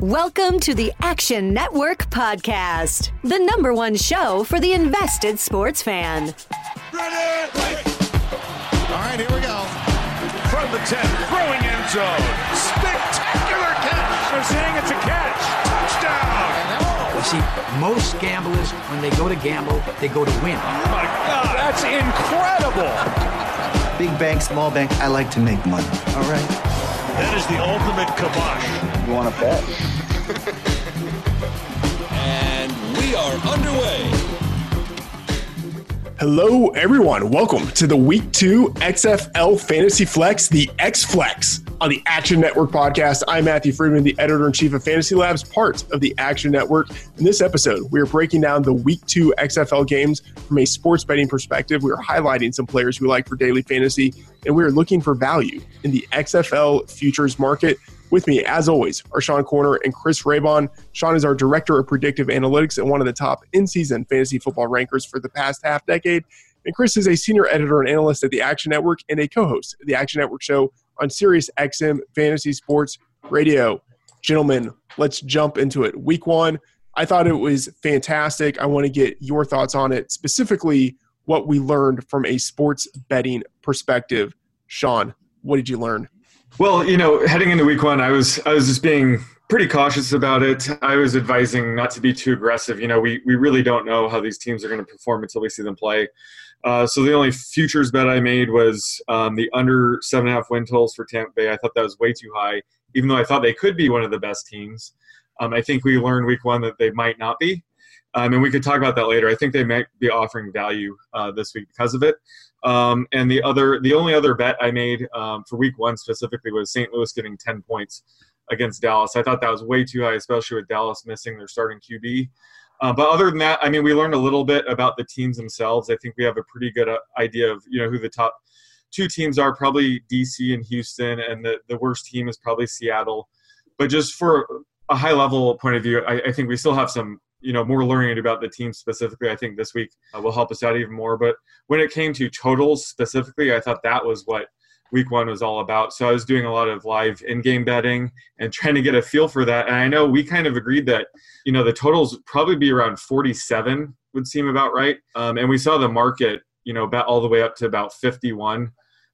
Welcome to the Action Network Podcast, the number one show for the invested sports fan. Ready? All right, here we go. From the 10, throwing end zone. Spectacular catch. They're saying it's a catch. Touchdown. You see, most gamblers, when they go to gamble, they go to win. Oh my God, that's incredible. Big bank, small bank, I like to make money. All right. That is the ultimate kibosh. You want to bet? And we are underway. Hello, everyone. Welcome to the Week 2 XFL Fantasy Flex, the X Flex on the Action Network podcast. I'm Matthew Freedman, the editor in chief of Fantasy Labs, part of the Action Network. In this episode, we are breaking down the Week 2 XFL games from a sports betting perspective. We are highlighting some players we like for daily fantasy, and we are looking for value in the XFL futures market. With me, as always, are Sean Koerner and Chris Raybon. Sean is our director of predictive analytics and one of the top in season fantasy football rankers for the past half decade. And Chris is a senior editor and analyst at the Action Network and a co host of the Action Network show on Sirius XM Fantasy Sports Radio. Gentlemen, let's jump into it. Week one, I thought it was fantastic. I want to get your thoughts on it, specifically what we learned from a sports betting perspective. Sean, what did you learn? Well, you know, heading into week one, I was I was just being pretty cautious about it. I was advising not to be too aggressive. You know, we we really don't know how these teams are going to perform until we see them play. Uh, so the only futures bet I made was um, the under seven and a half win totals for Tampa Bay. I thought that was way too high, even though I thought they could be one of the best teams. Um, I think we learned week one that they might not be. Um, and we could talk about that later. I think they might be offering value uh, this week because of it. Um, and the other, the only other bet I made um, for Week One specifically was St. Louis getting 10 points against Dallas. I thought that was way too high, especially with Dallas missing their starting QB. Uh, but other than that, I mean, we learned a little bit about the teams themselves. I think we have a pretty good uh, idea of you know who the top two teams are. Probably DC and Houston, and the the worst team is probably Seattle. But just for a high level point of view, I, I think we still have some you know more learning about the team specifically i think this week uh, will help us out even more but when it came to totals specifically i thought that was what week one was all about. So i was doing a lot of live in-game betting and trying to get a feel for that. And i know we kind of agreed that you know the totals probably be around 47 would seem about right. Um, and we saw the market you know bet all the way up to about 51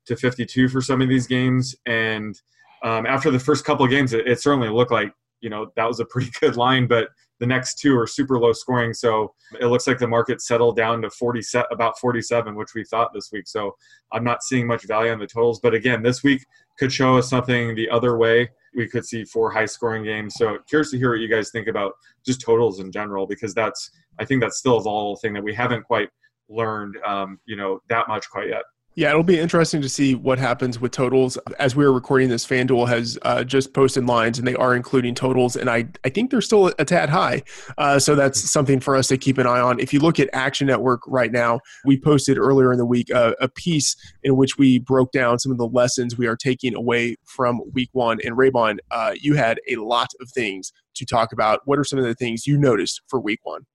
to 52 for some of these games. And um, after the first couple of games it, it certainly looked like you know that was a pretty good line. But the next two are super low scoring. So it looks like the market settled down to 40 set, about 47, which we thought this week. So I'm not seeing much value on the totals. But again, this week could show us something the other way. We could see four high scoring games. So curious to hear what you guys think about just totals in general, because that's I think that's still a volatile thing that we haven't quite learned, um, you know, that much quite yet. Yeah, it'll be interesting to see what happens with totals. As we are recording this, FanDuel has uh, just posted lines and they are including totals, and I, I think they're still a tad high. Uh, so that's something for us to keep an eye on. If you look at Action Network right now, we posted earlier in the week uh, a piece in which we broke down some of the lessons we are taking away from week one. And Raybon, uh, you had a lot of things to talk about. What are some of the things you noticed for week one?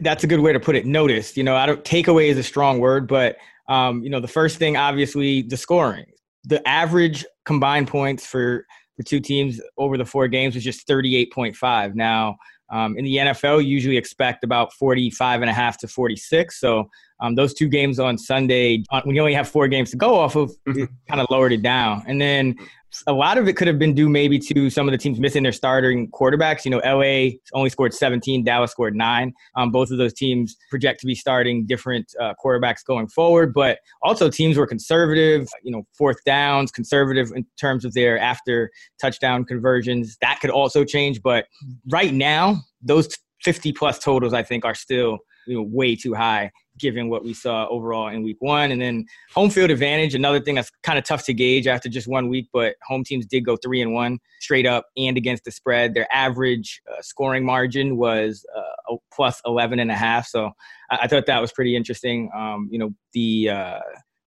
That's a good way to put it. Noticed. You know, I don't takeaway is a strong word, but um, you know, the first thing, obviously, the scoring. The average combined points for the two teams over the four games was just 38.5. Now, um, in the NFL, you usually expect about 45 and a half to 46. So um, those two games on Sunday, uh, when you only have four games to go off of, it kind of lowered it down. And then a lot of it could have been due maybe to some of the teams missing their starting quarterbacks. You know, LA only scored 17, Dallas scored nine. Um, both of those teams project to be starting different uh, quarterbacks going forward, but also teams were conservative, you know, fourth downs, conservative in terms of their after touchdown conversions. That could also change, but right now, those 50 plus totals, I think, are still you know, way too high given what we saw overall in week one. And then home field advantage, another thing that's kind of tough to gauge after just one week, but home teams did go three and one straight up and against the spread. Their average uh, scoring margin was uh, plus 11 and a half. So I, I thought that was pretty interesting. Um, you know, the, uh,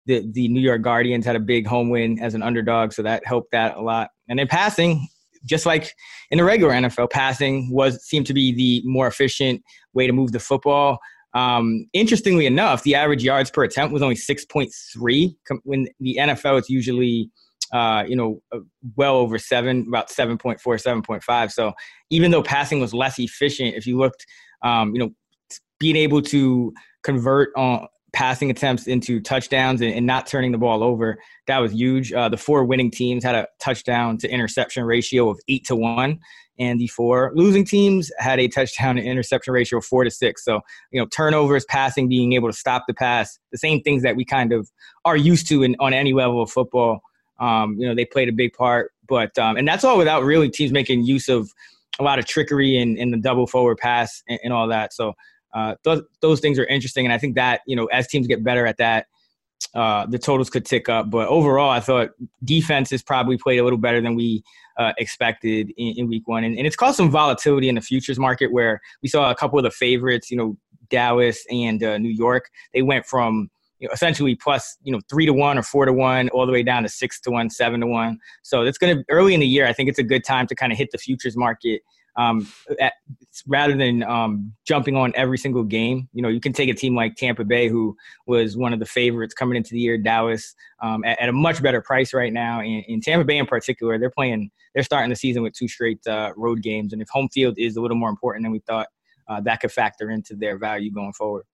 the, the New York Guardians had a big home win as an underdog, so that helped that a lot. And then passing, just like in the regular NFL, passing was seemed to be the more efficient way to move the football. Um, interestingly enough, the average yards per attempt was only 6.3. When the NFL, it's usually uh, you know, uh, well over seven, about 7.4, 7.5. So even though passing was less efficient, if you looked, um, you know, being able to convert on passing attempts into touchdowns and, and, not turning the ball over. That was huge. Uh, the four winning teams had a touchdown to interception ratio of eight to one, and the four losing teams had a touchdown to interception ratio of four to six. So, you know, turnovers, passing, being able to stop the pass, the same things that we kind of are used to in, on any level of football. Um, you know, they played a big part, but um, and that's all without really teams making use of a lot of trickery and, in the double forward pass and, and all that. So uh, those, those things are interesting. And I think that, you know, as teams get better at that, uh, the totals could tick up. But overall, I thought defense has probably played a little better than we uh, expected in, in, week one. And, and, it's caused some volatility in the futures market where we saw a couple of the favorites, you know, Dallas and uh, New York. They went from you know, essentially plus, you know, three to one or four to one, all the way down to six to one, seven to one. So it's going to early in the year. I think it's a good time to kind of hit the futures market um, at, rather than um, jumping on every single game. You know, you can take a team like Tampa Bay, who was one of the favorites coming into the year, Dallas, um, at, at, a much better price right now. And in Tampa Bay in particular, they're playing, they're starting the season with two straight uh, road games. And if home field is a little more important than we thought, uh, that could factor into their value going forward.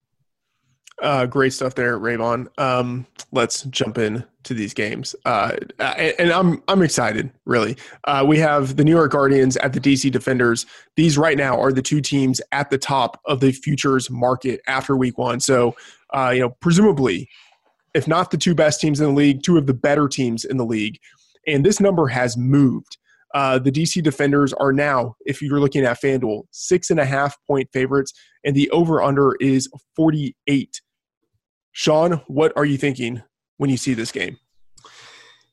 Uh, great stuff there, Raybon. Um, let's jump in to these games, uh, and, and, I'm I'm excited. Really, uh, we have the New York Guardians at the DC Defenders. These right now are the two teams at the top of the futures market after Week One. So, uh, you know, presumably, if not the two best teams in the league, two of the better teams in the league, and this number has moved. Uh, the DC Defenders are now, if you're looking at FanDuel, six and a half point favorites, and the over under is 48. Sean, what are you thinking when you see this game?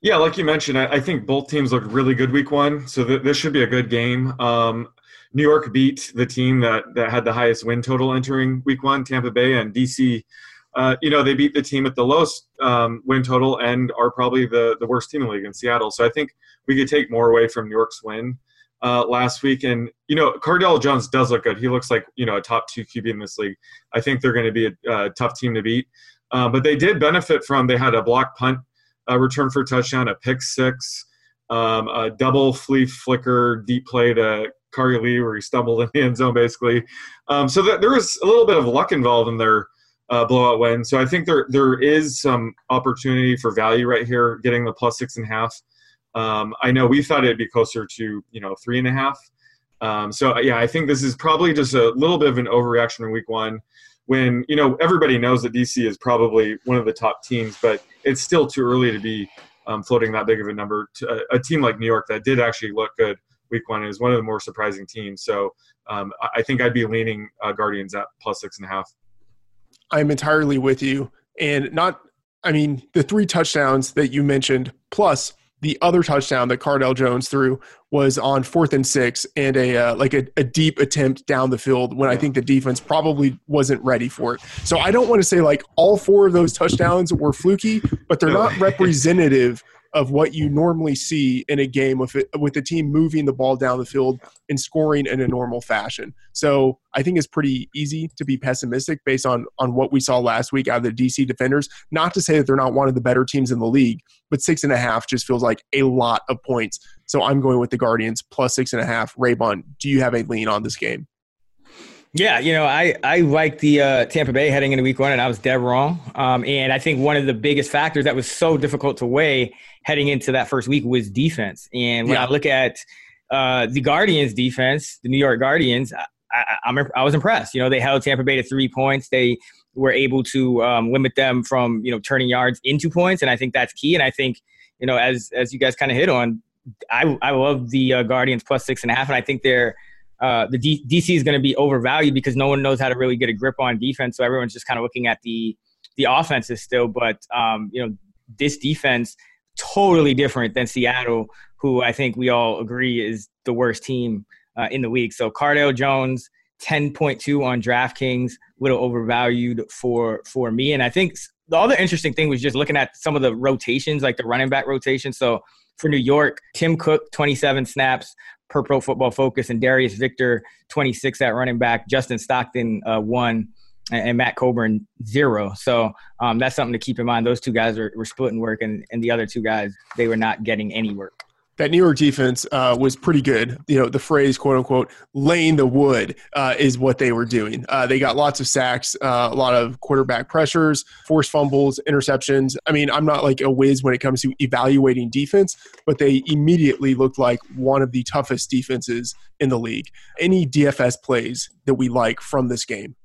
Yeah, like you mentioned, I, I think both teams look really good week one, so th- this should be a good game. Um, New York beat the team that, that had the highest win total entering week one, Tampa Bay, and DC. Uh, you know, they beat the team at the lowest um, win total and are probably the, the worst team in the league in Seattle. So I think we could take more away from New York's win uh, last week. And, you know, Cardale Jones does look good. He looks like, you know, a top two QB in this league. I think they're going to be a, tough team to beat. Uh, but they did benefit from, they had a block punt uh, return for touchdown, a pick six, um, a double flea flicker deep play to Khari Lee where he stumbled in the end zone basically. Um, so that, there was a little bit of luck involved in their uh, blowout win. So I think there there is some opportunity for value right here, getting the plus six and a half. Um, I know we thought it'd be closer to you know three and a half. Um, so yeah, I think this is probably just a little bit of an overreaction in week one, when you know everybody knows that DC is probably one of the top teams, but it's still too early to be um, floating that big of a number. To a, a, team like New York that did actually look good week one is one of the more surprising teams. So um, I think I'd be leaning uh, Guardians at plus six and a half. I'm entirely with you, and not. I mean, the three touchdowns that you mentioned, plus the other touchdown that Cardale Jones threw was on fourth and six and a uh, like a, a, deep attempt down the field when I think the defense probably wasn't ready for it. So I don't want to say like all four of those touchdowns were fluky, but they're not representative of what you normally see in a game with it, with the team moving the ball down the field and scoring in a normal fashion. So I think it's pretty easy to be pessimistic based on on what we saw last week out of the DC defenders. Not to say that they're not one of the better teams in the league, but six and a half just feels like a lot of points. So I'm going with the Guardians plus six and a half. Raybon, do you have a lean on this game? Yeah, you know, I I like the uh, Tampa Bay heading into Week One, and I was dead wrong. Um, and I think one of the biggest factors that was so difficult to weigh heading into that first week was defense. And when yeah. I look at uh, the Guardians' defense, the New York Guardians, I, I, I, was impressed. You know, they held Tampa Bay to three points. They were able to um, limit them from you know turning yards into points, and I think that's key. And I think you know, as as you guys kind of hit on, I I love the uh, Guardians plus six and a half, and I think they're uh, the D- DC is going to be overvalued because no one knows how to really get a grip on defense. So everyone's just kind of looking at the the offenses still. But um, you know, this defense totally different than Seattle, who I think we all agree is the worst team uh, in the league. So Cardale Jones, ten point two on DraftKings, a little overvalued for for me. And I think the other interesting thing was just looking at some of the rotations, like the running back rotation. So for New York, Tim Cook, 27 snaps, per Pro Football Focus, and Darius Victor, 26 at running back. Justin Stockton, uh, one. And, and Matt Colburn zero. So um, that's something to keep in mind. Those two guys were, were splitting work, and, and the other two guys they were not getting any work that New York defense uh, was pretty good. You know, the phrase "quote unquote" laying the wood uh, is what they were doing. Uh, they got lots of sacks, uh, a lot of quarterback pressures, forced fumbles, interceptions. I mean, I'm not like a whiz when it comes to evaluating defense, but they immediately looked like one of the toughest defenses in the league. Any DFS plays that we like from this game?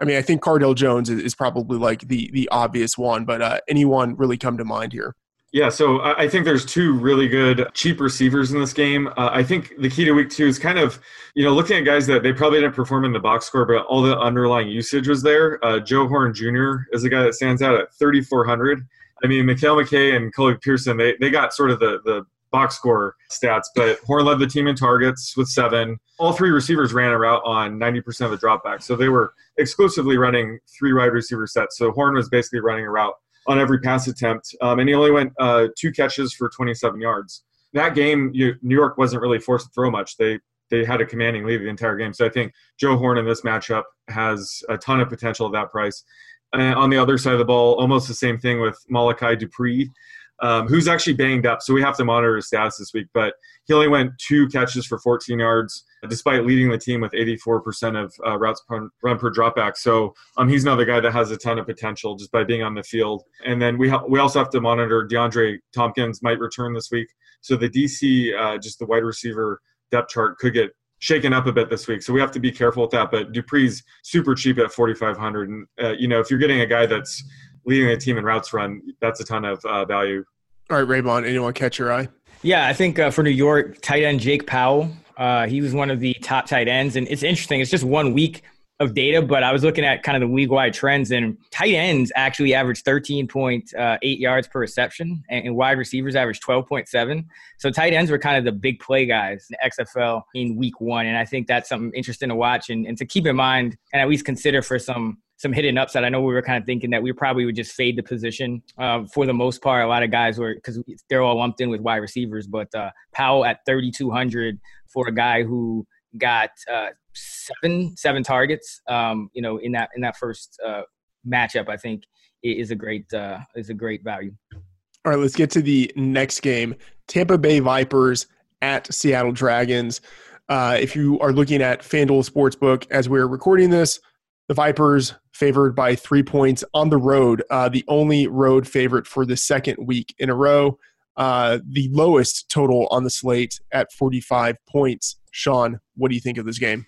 I mean, I think Cardale Jones is probably like the the obvious one, but uh, anyone really come to mind here? Yeah, so I think there's two really good cheap receivers in this game. Uh, I think the key to week two is kind of, you know, looking at guys that they probably didn't perform in the box score, but all the underlying usage was there. Uh, Joe Horn Jr. is a guy that stands out at 3,400. I mean, Mekale McKay and Colby Pearson, they, they got sort of the, the box score stats, but Horn led the team in targets with seven. All three receivers ran a route on 90% of the dropback. So they were exclusively running three wide receiver sets. So Horn was basically running a route on every pass attempt, um, and he only went uh, two catches for 27 yards. That game, you, New York wasn't really forced to throw much. They they had a commanding lead the entire game. So I think Joe Horn in this matchup has a ton of potential at that price. And on the other side of the ball, almost the same thing with Malachi Dupre um, who's actually banged up. So we have to monitor his status this week. But he only went two catches for 14 yards, despite leading the team with 84% of uh, routes per, run per dropback. So um, he's another guy that has a ton of potential just by being on the field. And then we ha- we also have to monitor DeAndre Thompkins might return this week. So the DC, uh, just the wide receiver depth chart could get shaken up a bit this week. So we have to be careful with that. But Dupre's super cheap at 4,500. And, uh, you know, if you're getting a guy that's leading a team in routes run, that's a ton of uh, value. All right, Raybon, anyone catch your eye? Yeah, I think uh, for New York, tight end Jake Powell, uh, he was one of the top tight ends. And it's interesting, it's just one week of data, but I was looking at kind of the league wide trends, and tight ends actually averaged 13.8 uh, yards per reception, and, wide receivers averaged 12.7. So tight ends were kind of the big play guys in XFL in week one. And I think that's something interesting to watch and, and to keep in mind and at least consider for some some hidden upside. I know we were kind of thinking that we probably would just fade the position uh, for the most part. A lot of guys were because they're all lumped in with wide receivers, but uh, Powell at 3,200 for a guy who got uh, seven seven targets. Um, you know, in that in that first uh, matchup, I think is a great uh, is a great value. All right, let's get to the next game: Tampa Bay Vipers at Seattle Dragons. Uh, if you are looking at FanDuel Sportsbook as we're recording this, the Vipers favored by three points on the road, uh, the only road favorite for the second week in a row. Uh, the lowest total on the slate at 45 points. Sean, what do you think of this game?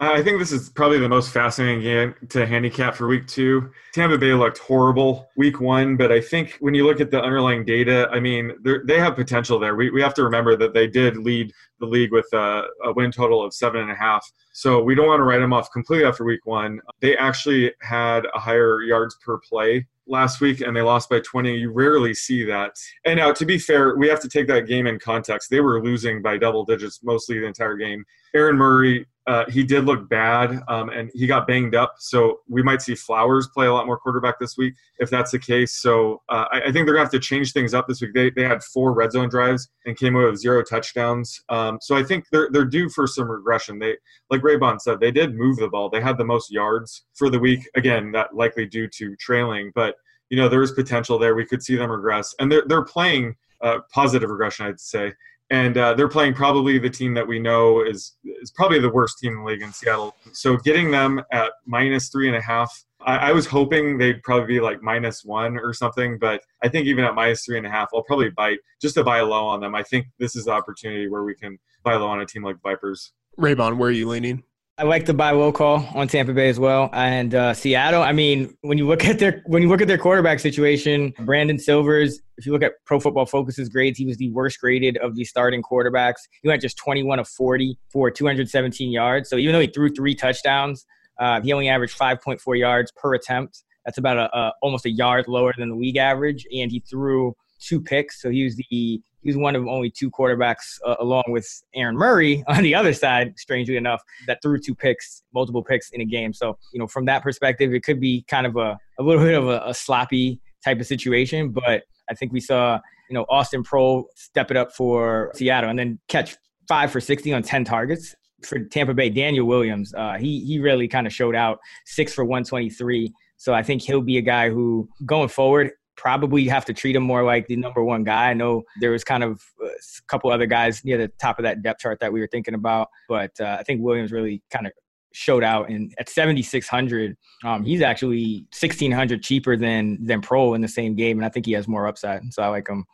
Uh, I think this is probably the most fascinating game to handicap for week two. Tampa Bay looked horrible week one, but I think when you look at the underlying data, I mean, they have potential there. We, we have to remember that they did lead the league with a, a win total of seven and a half. So we don't want to write them off completely after week one. They actually had a higher yards per play last week and they lost by 20. You rarely see that. And now, to be fair, we have to take that game in context. They were losing by double digits mostly the entire game. Aaron Murray uh, he did look bad um, and he got banged up. So we might see Flowers play a lot more quarterback this week if that's the case. So uh, I, I, think they're going to have to change things up this week. They, they had four red zone drives and came away with zero touchdowns. Um, so I think they're, they're due for some regression. They, like Raybon said, they did move the ball. They had the most yards for the week. Again, that likely due to trailing, but you know, there is potential there. We could see them regress and they're, they're playing uh, positive regression, I'd say and uh, they're playing probably the team that we know is is probably the worst team in the league in Seattle. So getting them at minus three and a half, I, I, was hoping they'd probably be like minus one or something, but I think even at minus three and a half, I'll probably bite just to buy low on them. I think this is the opportunity where we can buy low on a team like Vipers. Raybon, where are you leaning? I like the buy low call on Tampa Bay as well, and uh, Seattle. I mean, when you look at their when you look at their quarterback situation, Brandon Silvers. If you look at Pro Football Focus's grades, he was the worst graded of the starting quarterbacks. He went just 21 of 40 for 217 yards. So even though he threw three touchdowns, uh, he only averaged 5.4 yards per attempt. That's about a, a almost a yard lower than the league average, and he threw two picks. So he was the He's one of only two quarterbacks, uh, along with Aaron Murray on the other side, strangely enough, that threw two picks, multiple picks in a game. So, you know, from that perspective, it could be kind of a, a little bit of a, a sloppy type of situation. But I think we saw, you know, Austin Proehl step it up for Seattle and then catch five for 60 on 10 targets for Tampa Bay, Daniel Williams, uh, he he really kind of showed out six for 123. So I think he'll be a guy who going forward probably have to treat him more like the number one guy. I know there was kind of a couple other guys near the top of that depth chart that we were thinking about, but uh, I think Williams really kind of showed out and at 7600 um, he's actually 1600 cheaper than than Proehl in the same game and i think he has more upside so i like him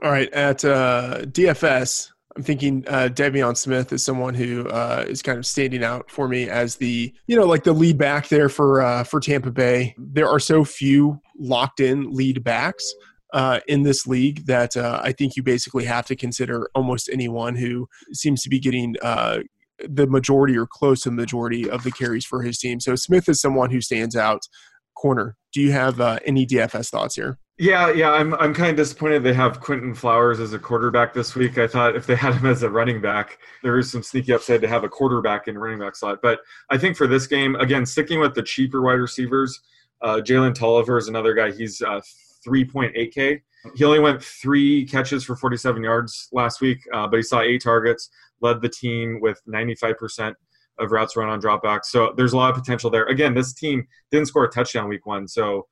all right at uh, dfs I'm thinking uh, De'Veon Smith is someone who uh, is kind of standing out for me as the you know like the lead back there for uh, for Tampa Bay. There are so few locked in lead backs uh, in this league that uh, I think you basically have to consider almost anyone who seems to be getting uh, the majority or close to the majority of the carries for his team. So Smith is someone who stands out. Koerner. Do you have any DFS thoughts here? Yeah, yeah, I'm I'm kind of disappointed they have Quinton Flowers as a quarterback this week. I thought if they had him as a running back, there is some sneaky upside to have a quarterback in running back slot. But I think for this game, again, sticking with the cheaper wide receivers, uh, Jalen Tolliver is another guy. He's uh, 3.8K. He only went three catches for 47 yards last week, uh, but he saw eight targets, led the team with 95% of routes run on dropbacks. So there's a lot of potential there. Again, this team didn't score a touchdown week one, so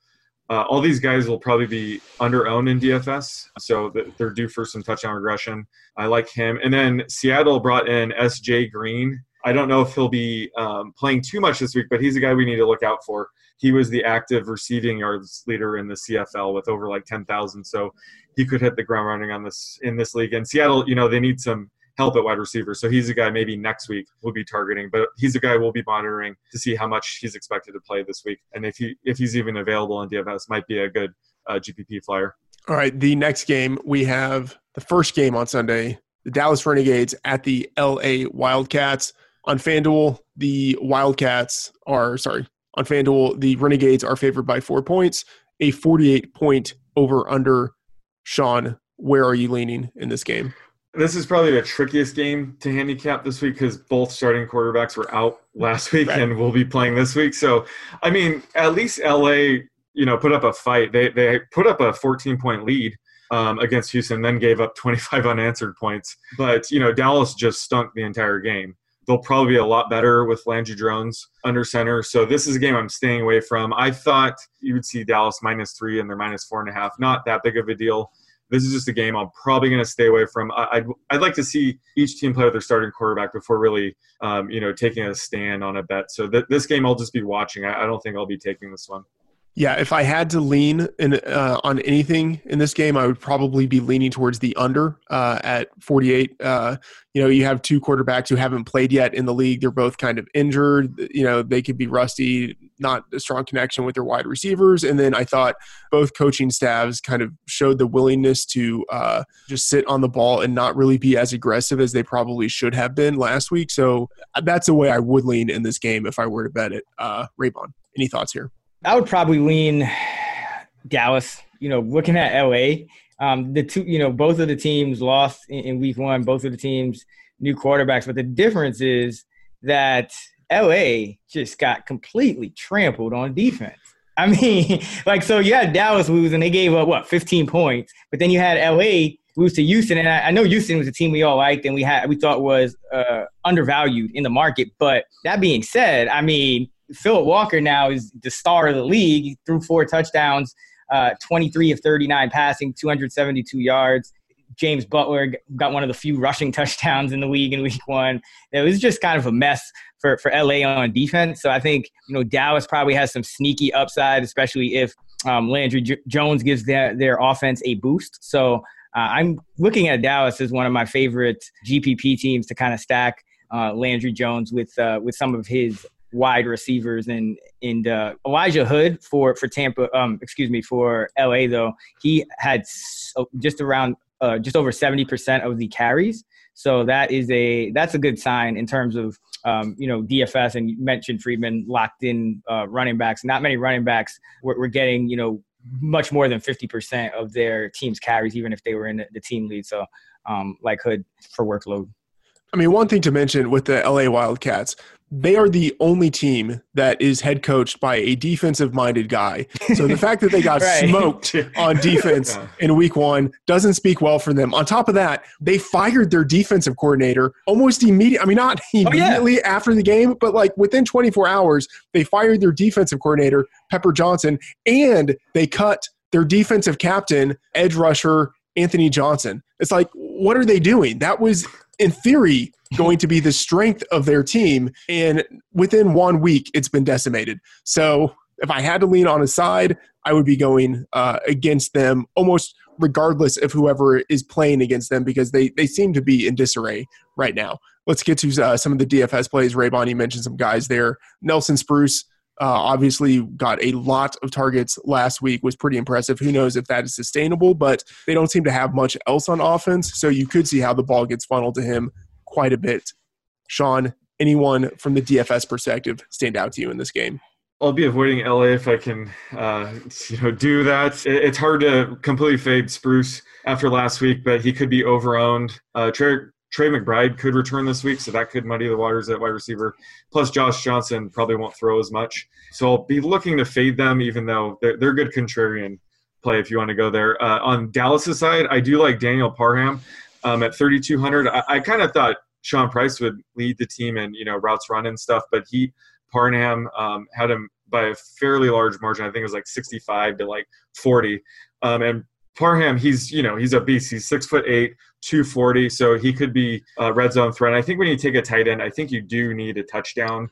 uh, all these guys will probably be under owned in DFS, so they're due for some touchdown regression. I like him. And then Seattle brought in S.J. Green. I don't know if he'll be um, playing too much this week, but he's a guy we need to look out for. He was the active receiving yards leader in the CFL with over like 10,000, so he could hit the ground running on this in this league. And Seattle, you know, they need some help at wide receiver. So he's a guy maybe next week we'll be targeting, but he's a guy we'll be monitoring to see how much he's expected to play this week, and if he if he's even available in DFS, might be a good uh, GPP flyer. All right, the next game we have the first game on Sunday, the Dallas Renegades at the LA Wildcats. On FanDuel, the Wildcats are sorry. On FanDuel, the Renegades are favored by four points, a 48 point over under. Sean, where are you leaning in this game? This is probably the trickiest game to handicap this week because both starting quarterbacks were out last week right. and will be playing this week. So, I mean, at least LA, you know, put up a fight. They they put up a 14 point lead um, against Houston, then gave up 25 unanswered points. But you know, Dallas just stunk the entire game. They'll probably be a lot better with Landry Jones under center. So this is a game I'm staying away from. I thought you would see Dallas minus three and they're minus four and a half. Not that big of a deal this is just a game I'm probably going to stay away from. I, would I'd like to see each team play with their starting quarterback before really, um, you know, taking a stand on a bet. So th- this game I'll just be watching. I, I don't think I'll be taking this one. Yeah, if I had to lean in, uh, on anything in this game, I would probably be leaning towards the under uh, at 48. Uh, you know, you have two quarterbacks who haven't played yet in the league. They're both kind of injured. You know, they could be rusty, not a strong connection with their wide receivers. And then I thought both coaching staffs kind of showed the willingness to uh, just sit on the ball and not really be as aggressive as they probably should have been last week. So uh, that's the way I would lean in this game if I were to bet it. Uh, Raybon, any thoughts here? I would probably lean Dallas. You know, looking at LA, um, the two, you know, both of the teams lost in, in, week one. Both of the teams new quarterbacks, but the difference is that LA just got completely trampled on defense. I mean, like, so you had Dallas lose and they gave up what 15 points, but then you had LA lose to Houston, and I, I know Houston was a team we all liked and we had we thought was uh, undervalued in the market. But that being said, I mean, Philip Walker now is the star of the league. He threw four touchdowns, uh, 23 of 39 passing, 272 yards. James Butler got one of the few rushing touchdowns in the league in week one. It was just kind of a mess for, for LA on defense. So I think, you know, Dallas probably has some sneaky upside, especially if um, Landry J- Jones gives their, their offense a boost. So uh, I'm looking at Dallas as one of my favorite GPP teams to kind of stack uh, Landry Jones with uh, with some of his wide receivers and and uh, Elijah Hood for for Tampa um excuse me for LA though. He had so, just around uh, just over 70% of the carries. So that is a that's a good sign in terms of um, you know DFS and you mentioned Freedman locked in uh, running backs. Not many running backs were, were getting you know much more than 50% of their team's carries even if they were in the, the team lead. So um, like Hood for workload I mean, one thing to mention with the LA Wildcats, they are the only team that is head coached by a defensive minded guy. So the fact that they got Right. smoked on defense Yeah. in week one doesn't speak well for them. On top of that, they fired their defensive coordinator almost immediately. I mean, not oh, immediately after the game, but like within 24 hours, they fired their defensive coordinator, Pepper Johnson, and they cut their defensive captain, edge rusher, Anthony Johnson. It's like, what are they doing? That was, in theory, going to be the strength of their team. And within one week, it's been decimated. So if I had to lean on a side, I would be going uh, against them almost regardless of whoever is playing against them because they, they seem to be in disarray right now. Let's get to uh, some of the DFS plays. Raybon, you mentioned some guys there. Nelson Spruce obviously got a lot of targets last week, was pretty impressive. Who knows if that is sustainable, but they don't seem to have much else on offense. So you could see how the ball gets funneled to him quite a bit. Sean, anyone from the DFS perspective stand out to you in this game? I'll be avoiding LA if I can, uh, you know, do that. It's hard to completely fade Spruce after last week, but he could be overowned. Uh, Tre, Tre McBride could return this week, so that could muddy the waters at wide receiver. Plus, Josh Johnson probably won't throw as much, so I'll be looking to fade them, even though they're, they're good contrarian play if you want to go there. Uh, on Dallas' side, I do like Daniel Parham um, at 3,200. I, I kind of thought Sean Price would lead the team in you know routes run and stuff, but he Parham um, had him by a fairly large margin. I think it was like 65 to like 40. Um, and Parham, he's you know he's a beast. He's six foot eight, 240, so he could be a red zone threat. And I think when you take a tight end, I think you do need a touchdown.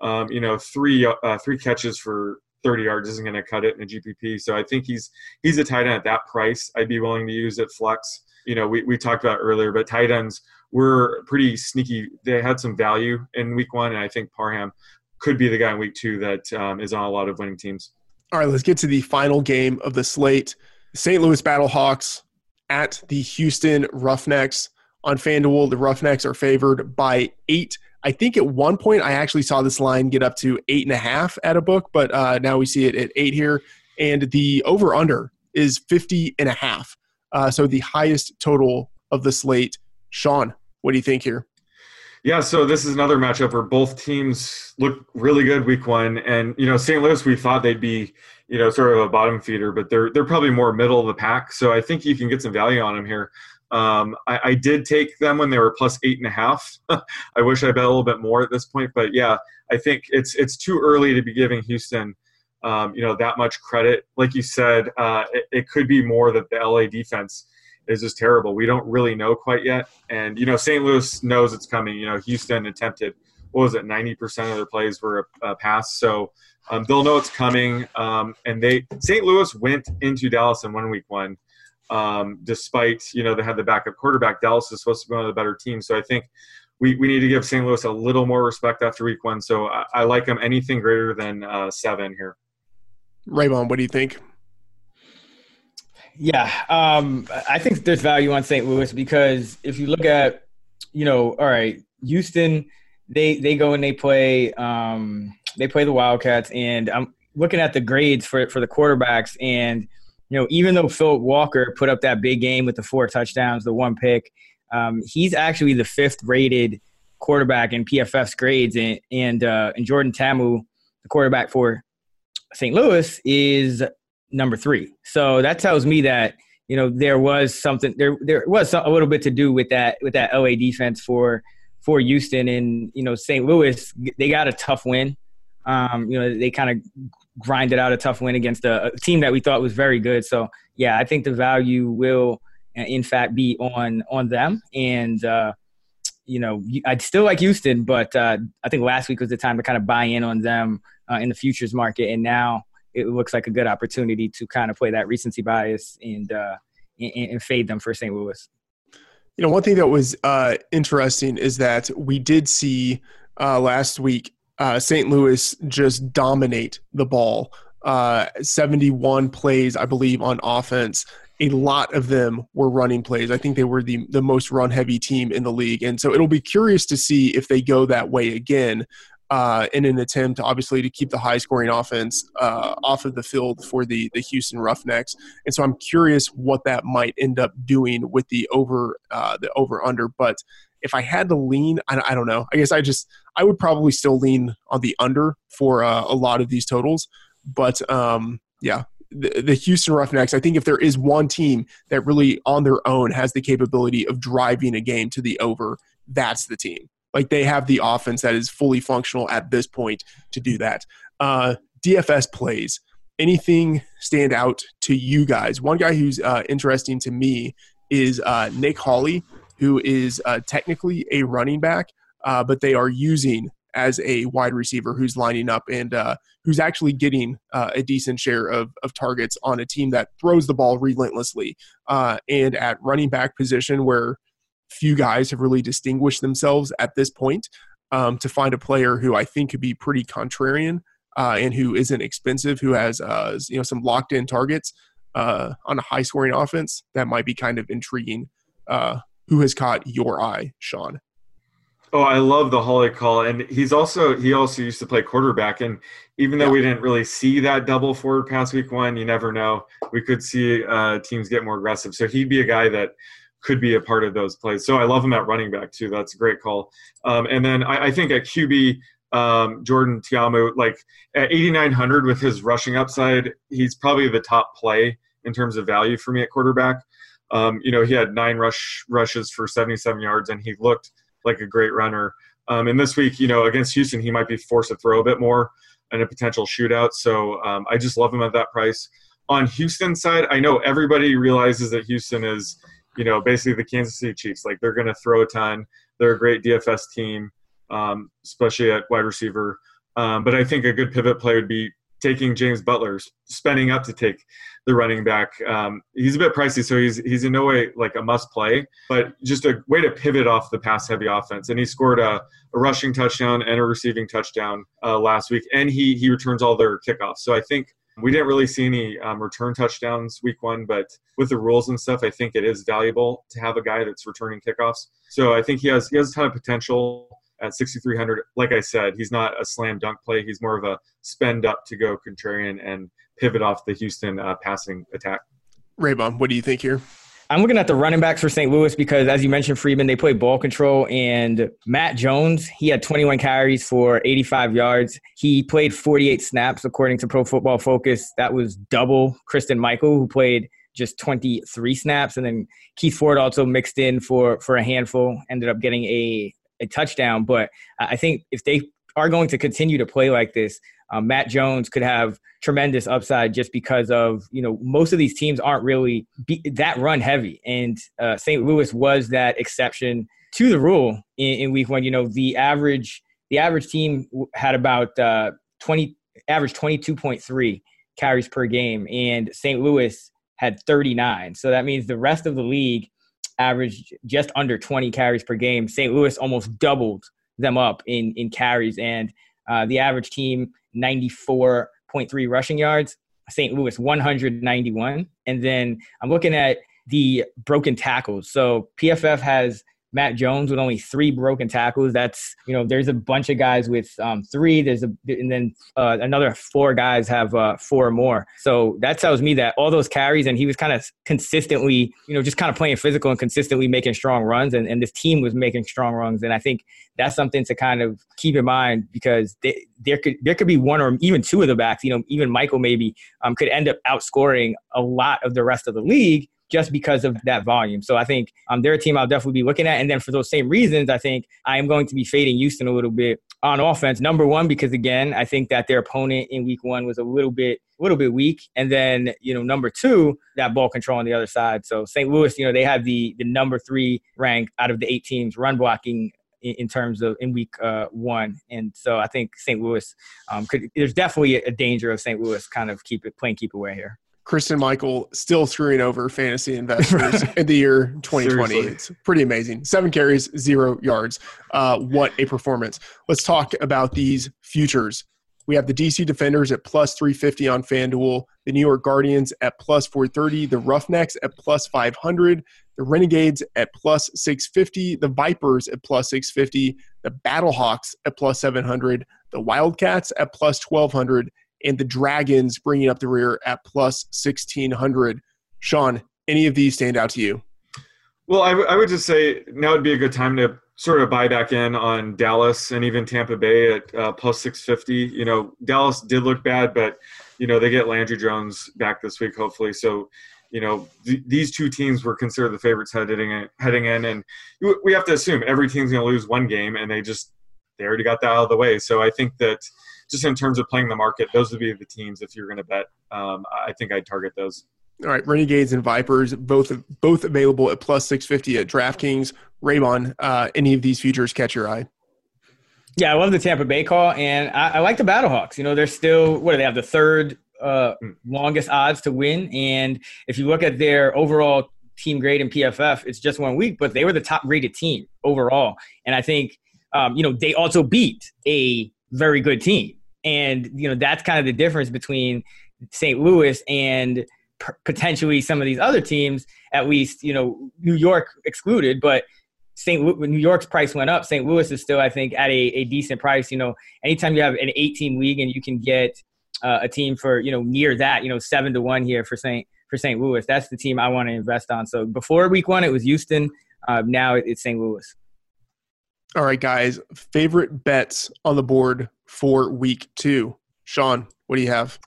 Um, you know, three uh, three catches for 30 yards isn't going to cut it in a GPP. So I think he's he's a tight end at that price. I'd be willing to use at flex. You know, we, we talked about earlier, but tight ends were pretty sneaky. They had some value in week one, and I think Parham could be the guy in week two that um, is on a lot of winning teams. All right, let's get to the final game of the slate. St. Louis Battlehawks at the Houston Roughnecks. On FanDuel, the Roughnecks are favored by eight. I think at one point I actually saw this line get up to eight and a half at a book, but uh, now we see it at eight here. And the over under is 50 and a half. Uh, so the highest total of the slate. Sean, what do you think here? Yeah, so this is another matchup where both teams look really good week one, and you know St. Louis, we thought they'd be, you know, sort of a bottom feeder, but they're they're probably more middle of the pack. So I think you can get some value on them here. Um, I, I did take them when they were plus eight and a half. I wish I bet a little bit more at this point, but yeah, I think it's it's too early to be giving Houston, um, you know, that much credit. Like you said, uh, it, it could be more that the LA defense is just terrible. We don't really know quite yet. And, you know, St. Louis knows it's coming. You know, Houston attempted, what was it, 90% of their plays were a, a pass. So um, they'll know it's coming. Um, and they, St. Louis went into Dallas in one week one, um, despite, you know, they had the backup quarterback. Dallas is supposed to be one of the better teams. So I think we, we need to give St. Louis a little more respect after week one. So I, I like them anything greater than uh, seven here. Raybon, what do you think? Yeah, um, I think there's value on St. Louis because if you look at, you know, all right, Houston, they they go and they play um, they play the Wildcats, and I'm looking at the grades for for the quarterbacks, and you know, even though Philip Walker put up that big game with the four touchdowns, the one pick, um, he's actually the fifth rated quarterback in PFF's grades, and and uh, and Jordan Ta'amu, the quarterback for St. Louis, is number three. So that tells me that you know there was something there there was a little bit to do with that with that LA defense for for Houston and you know St. Louis they got a tough win. Um, you know they kind of grinded out a tough win against a, a team that we thought was very good. So yeah, I think the value will uh, in fact be on on them and. Uh, you know, I'd still like Houston, but uh, I think last week was the time to kind of buy in on them uh, in the futures market, and now it looks like a good opportunity to kind of play that recency bias and uh, and, and fade them for St. Louis. You know, one thing that was uh, interesting is that we did see uh, last week uh, St. Louis just dominate the ball. Uh, 71 plays, I believe, on offense. A lot of them were running plays. I think they were the, the most run heavy team in the league. And so it'll be curious to see if they go that way again uh, in an attempt, obviously, to keep the high scoring offense uh, off of the field for the, the Houston Roughnecks. And so I'm curious what that might end up doing with the over uh, the over under. But if I had to lean, I, I don't know. I guess I just I would probably still lean on the under for uh, a lot of these totals. But um, yeah, the, the Houston Roughnecks. I think if there is one team that really on their own has the capability of driving a game to the over, that's the team. Like they have the offense that is fully functional at this point to do that. Uh, DFS plays. Anything stand out to you guys? One guy who's uh, interesting to me is uh, Nick Holley, who is uh, technically a running back, uh, but they are using as a wide receiver who's lining up and uh, who's actually getting uh, a decent share of, of targets on a team that throws the ball relentlessly. Uh, and at running back position, where few guys have really distinguished themselves at this point, um, to find a player who I think could be pretty contrarian uh, and who isn't expensive, who has uh, you know some locked in targets uh, on a high scoring offense, that might be kind of intriguing. who has caught your eye, Sean? Oh, I love the Holley call, and he's also he also used to play quarterback. And even though yeah. we didn't really see that double forward pass week one, you never know. We could see uh, teams get more aggressive. So he'd be a guy that could be a part of those plays. So I love him at running back too. That's a great call. Um, and then I, I, think at QB, um, Jordan Ta'amu, like at 8,900 with his rushing upside, he's probably the top play in terms of value for me at quarterback. Um, you know, he had nine rush rushes for 77 yards, and he looked – like a great runner. Um, and this week, you know, against Houston, he might be forced to throw a bit more in a potential shootout. So um, I just love him at that price. On Houston side, I know everybody realizes that Houston is, you know, basically the Kansas City Chiefs. Like they're going to throw a ton. They're a great DFS team, um, especially at wide receiver. Um, but I think a good pivot play would be taking James Butler, spending up to take the running back. Um, he's a bit pricey, so he's he's in no way like a must play, but just a way to pivot off the pass heavy offense. And he scored a, a rushing touchdown and a receiving touchdown uh, last week, and he he returns all their kickoffs. So I think we didn't really see any um, return touchdowns week one, but with the rules and stuff, I think it is valuable to have a guy that's returning kickoffs. So I think he has he has a ton of potential at 6,300. Like I said, he's not a slam dunk play. He's more of a spend up to go contrarian and pivot off the Houston uh, passing attack. Raybon, what do you think here? I'm looking at the running backs for St. Louis because, as you mentioned, Freedman, they play ball control. And Matt Jones, he had 21 carries for 85 yards. He played 48 snaps, according to Pro Football Focus. That was double Christine Michael, who played just 23 snaps. And then Keith Ford also mixed in for, for a handful, ended up getting a, a touchdown. But I think if they are going to continue to play like this, um, Matt Jones could have tremendous upside just because of you know most of these teams aren't really be, that run heavy, and uh, St. Louis was that exception to the rule in, in, week one. You know the average the average team had about uh, twenty average twenty two point three carries per game, and St. Louis had thirty nine. So that means the rest of the league averaged just under twenty carries per game. St. Louis almost doubled them up in in carries and uh, the average team 94.3 rushing yards. St. Louis 191. And then I'm looking at the broken tackles. So PFF has Matt Jones with only three broken tackles. That's you know, there's a bunch of guys with um, three. There's a and then uh, another four guys have uh, four or more. So that tells me that all those carries and he was kind of consistently, you know, just kind of playing physical and consistently making strong runs. And, and this team was making strong runs. And I think that's something to kind of keep in mind because they, there could there could be one or even two of the backs. You know, even Michael maybe um, could end up outscoring a lot of the rest of the league just because of that volume. So I think um, they're a team I'll definitely be looking at. And then for those same reasons, I think I am going to be fading Houston a little bit on offense. Number one, because again, I think that their opponent in week one was a little bit a little bit weak. And then, you know, number two, that ball control on the other side. So St. Louis, you know, they have the the number three rank out of the eight teams run blocking in, terms of in week uh, one. And so I think St. Louis um, could there's definitely a danger of St. Louis kind of keep it playing keep away here. Christine Michael still screwing over fantasy investors in the year 2020. Seriously. It's pretty amazing. Seven carries, zero yards. Uh, what a performance. Let's talk about these futures. We have the DC Defenders at plus 350 on FanDuel, the New York Guardians at plus 430, the Roughnecks at plus 500, the Renegades at plus 650, the Vipers at plus 650, the Battlehawks at plus 700, the Wildcats at plus 1200, and the Dragons bringing up the rear at plus 1600. Sean, any of these stand out to you? Well, I, w- I would just say now would be a good time to sort of buy back in on Dallas and even Tampa Bay at uh, plus 650. You know, Dallas did look bad, but you know they get Landry Jones back this week, hopefully. So, you know, th- these two teams were considered the favorites heading in, heading in, and we have to assume every team's going to lose one game, and they just they already got that out of the way. So I think that just in terms of playing the market, those would be the teams if you're going to bet. Um, I think I'd target those. All right, Renegades and Vipers both both available at plus six fifty at DraftKings. Raybon, uh, any of these futures catch your eye? Yeah, I love the Tampa Bay call, and I, I like the Battlehawks. You know, they're still what do they have the third uh, hmm. longest odds to win, and if you look at their overall team grade in PFF, it's just one week, but they were the top graded team overall, and I think um, you know they also beat a very good team, and you know that's kind of the difference between St. Louis and potentially some of these other teams, at least, you know, New York excluded, but St. Louis, New York's price went up. St. Louis is still, I think, at a, a decent price. You know, anytime you have an 18 league and you can get uh, a team for you know near that, you know, seven to one here for St. for St. Louis, that's the team I want to invest on. So before week one, it was Houston. Uh, now it's St. Louis. All right, guys. Favorite bets on the board for week two. Sean, what do you have?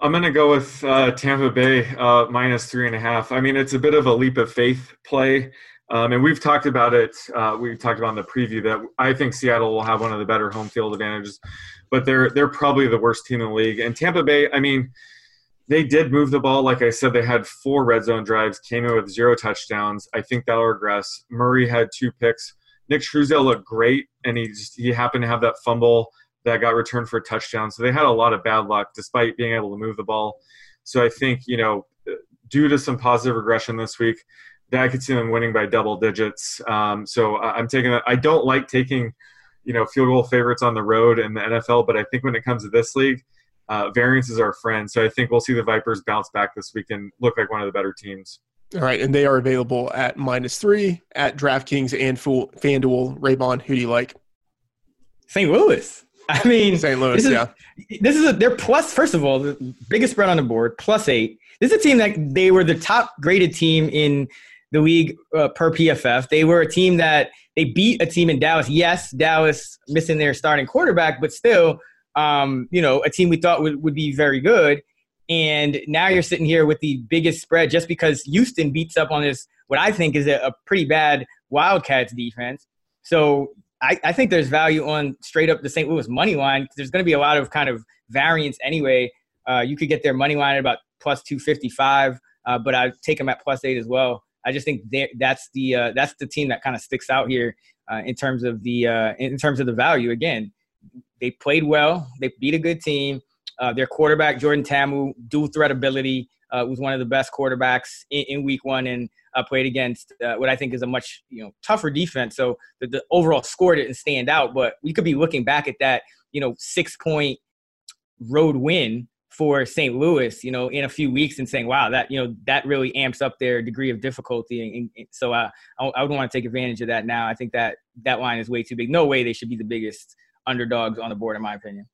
I'm going to go with uh, Tampa Bay uh, minus three and a half. I mean, it's a bit of a leap of faith play. Um, and we've talked about it. Uh, we talked about in the preview that I think Seattle will have one of the better home field advantages, but they're they're probably the worst team in the league. And Tampa Bay, I mean, they did move the ball. Like I said, they had four red zone drives, came in with zero touchdowns. I think that'll regress. Murray had two picks. Nick Truesdell looked great, and he just, he happened to have that fumble that got returned for a touchdown. So they had a lot of bad luck despite being able to move the ball. So I think, you know, due to some positive regression this week, that I could see them winning by double digits. Um, so I'm taking that. I don't like taking, you know, field goal favorites on the road in the NFL, but I think when it comes to this league, uh, variance is our friend. So I think we'll see the Vipers bounce back this week and look like one of the better teams. All right, and they are available at minus three at DraftKings and FanDuel. Raybon, who do you like? St. Louis. I mean, St. Louis, this is, yeah. This is a, they're plus. First of all, the biggest spread on the board, plus eight. This is a team that they were the top graded team in the league uh, per PFF. They were a team that they beat a team in Dallas. Yes, Dallas missing their starting quarterback, but still, um, you know, a team we thought would, would be very good. And now you're sitting here with the biggest spread just because Houston beats up on this, what I think is a, a pretty bad Wildcats defense. So I, I think there's value on straight up the St. Louis money line because there's going to be a lot of kind of variance anyway. Uh, you could get their money line at about plus 255, uh, but I take them at plus eight as well. I just think that's the uh, that's the team that kind of sticks out here uh, in terms of the uh, in terms of the value. Again, they played well. They beat a good team. Uh, their quarterback Jordan Ta'amu, dual threat ability, was one of the best quarterbacks in, in Week One, and uh, played against uh, what I think is a much you know tougher defense. So the, the, overall score didn't stand out, but we could be looking back at that you know six point road win for St. Louis, you know, in a few weeks and saying, wow, that, you know, that really amps up their degree of difficulty. And, and so uh, I, I would want to take advantage of that now. I think that that line is way too big. No way they should be the biggest underdogs on the board, in my opinion.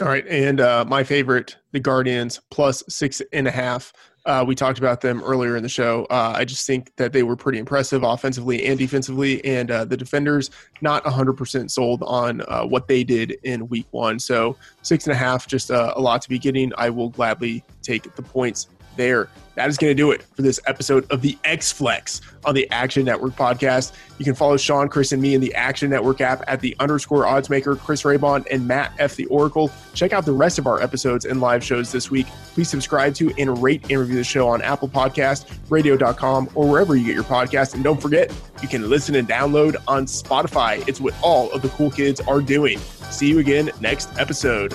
All right. And uh, my favorite, the Guardians, plus six and a half. Uh, we talked about them earlier in the show. Uh, I just think that they were pretty impressive offensively and defensively, and uh, the defenders not 100% sold on uh, what they did in week one. So, six and a half, just uh, a lot to be getting. I will gladly take the points there. That is going to do it for this episode of the X Flex on the Action Network podcast. You can follow Sean, Chris, and me in the Action Network app at the underscore oddsmaker, Chris Raybon, and Matt F. The Oracle. Check out the rest of our episodes and live shows this week. Please subscribe to and rate and review the show on Apple Podcast, radio.com, or wherever you get your podcast. And don't forget, you can listen and download on Spotify. It's what all of the cool kids are doing. See you again next episode.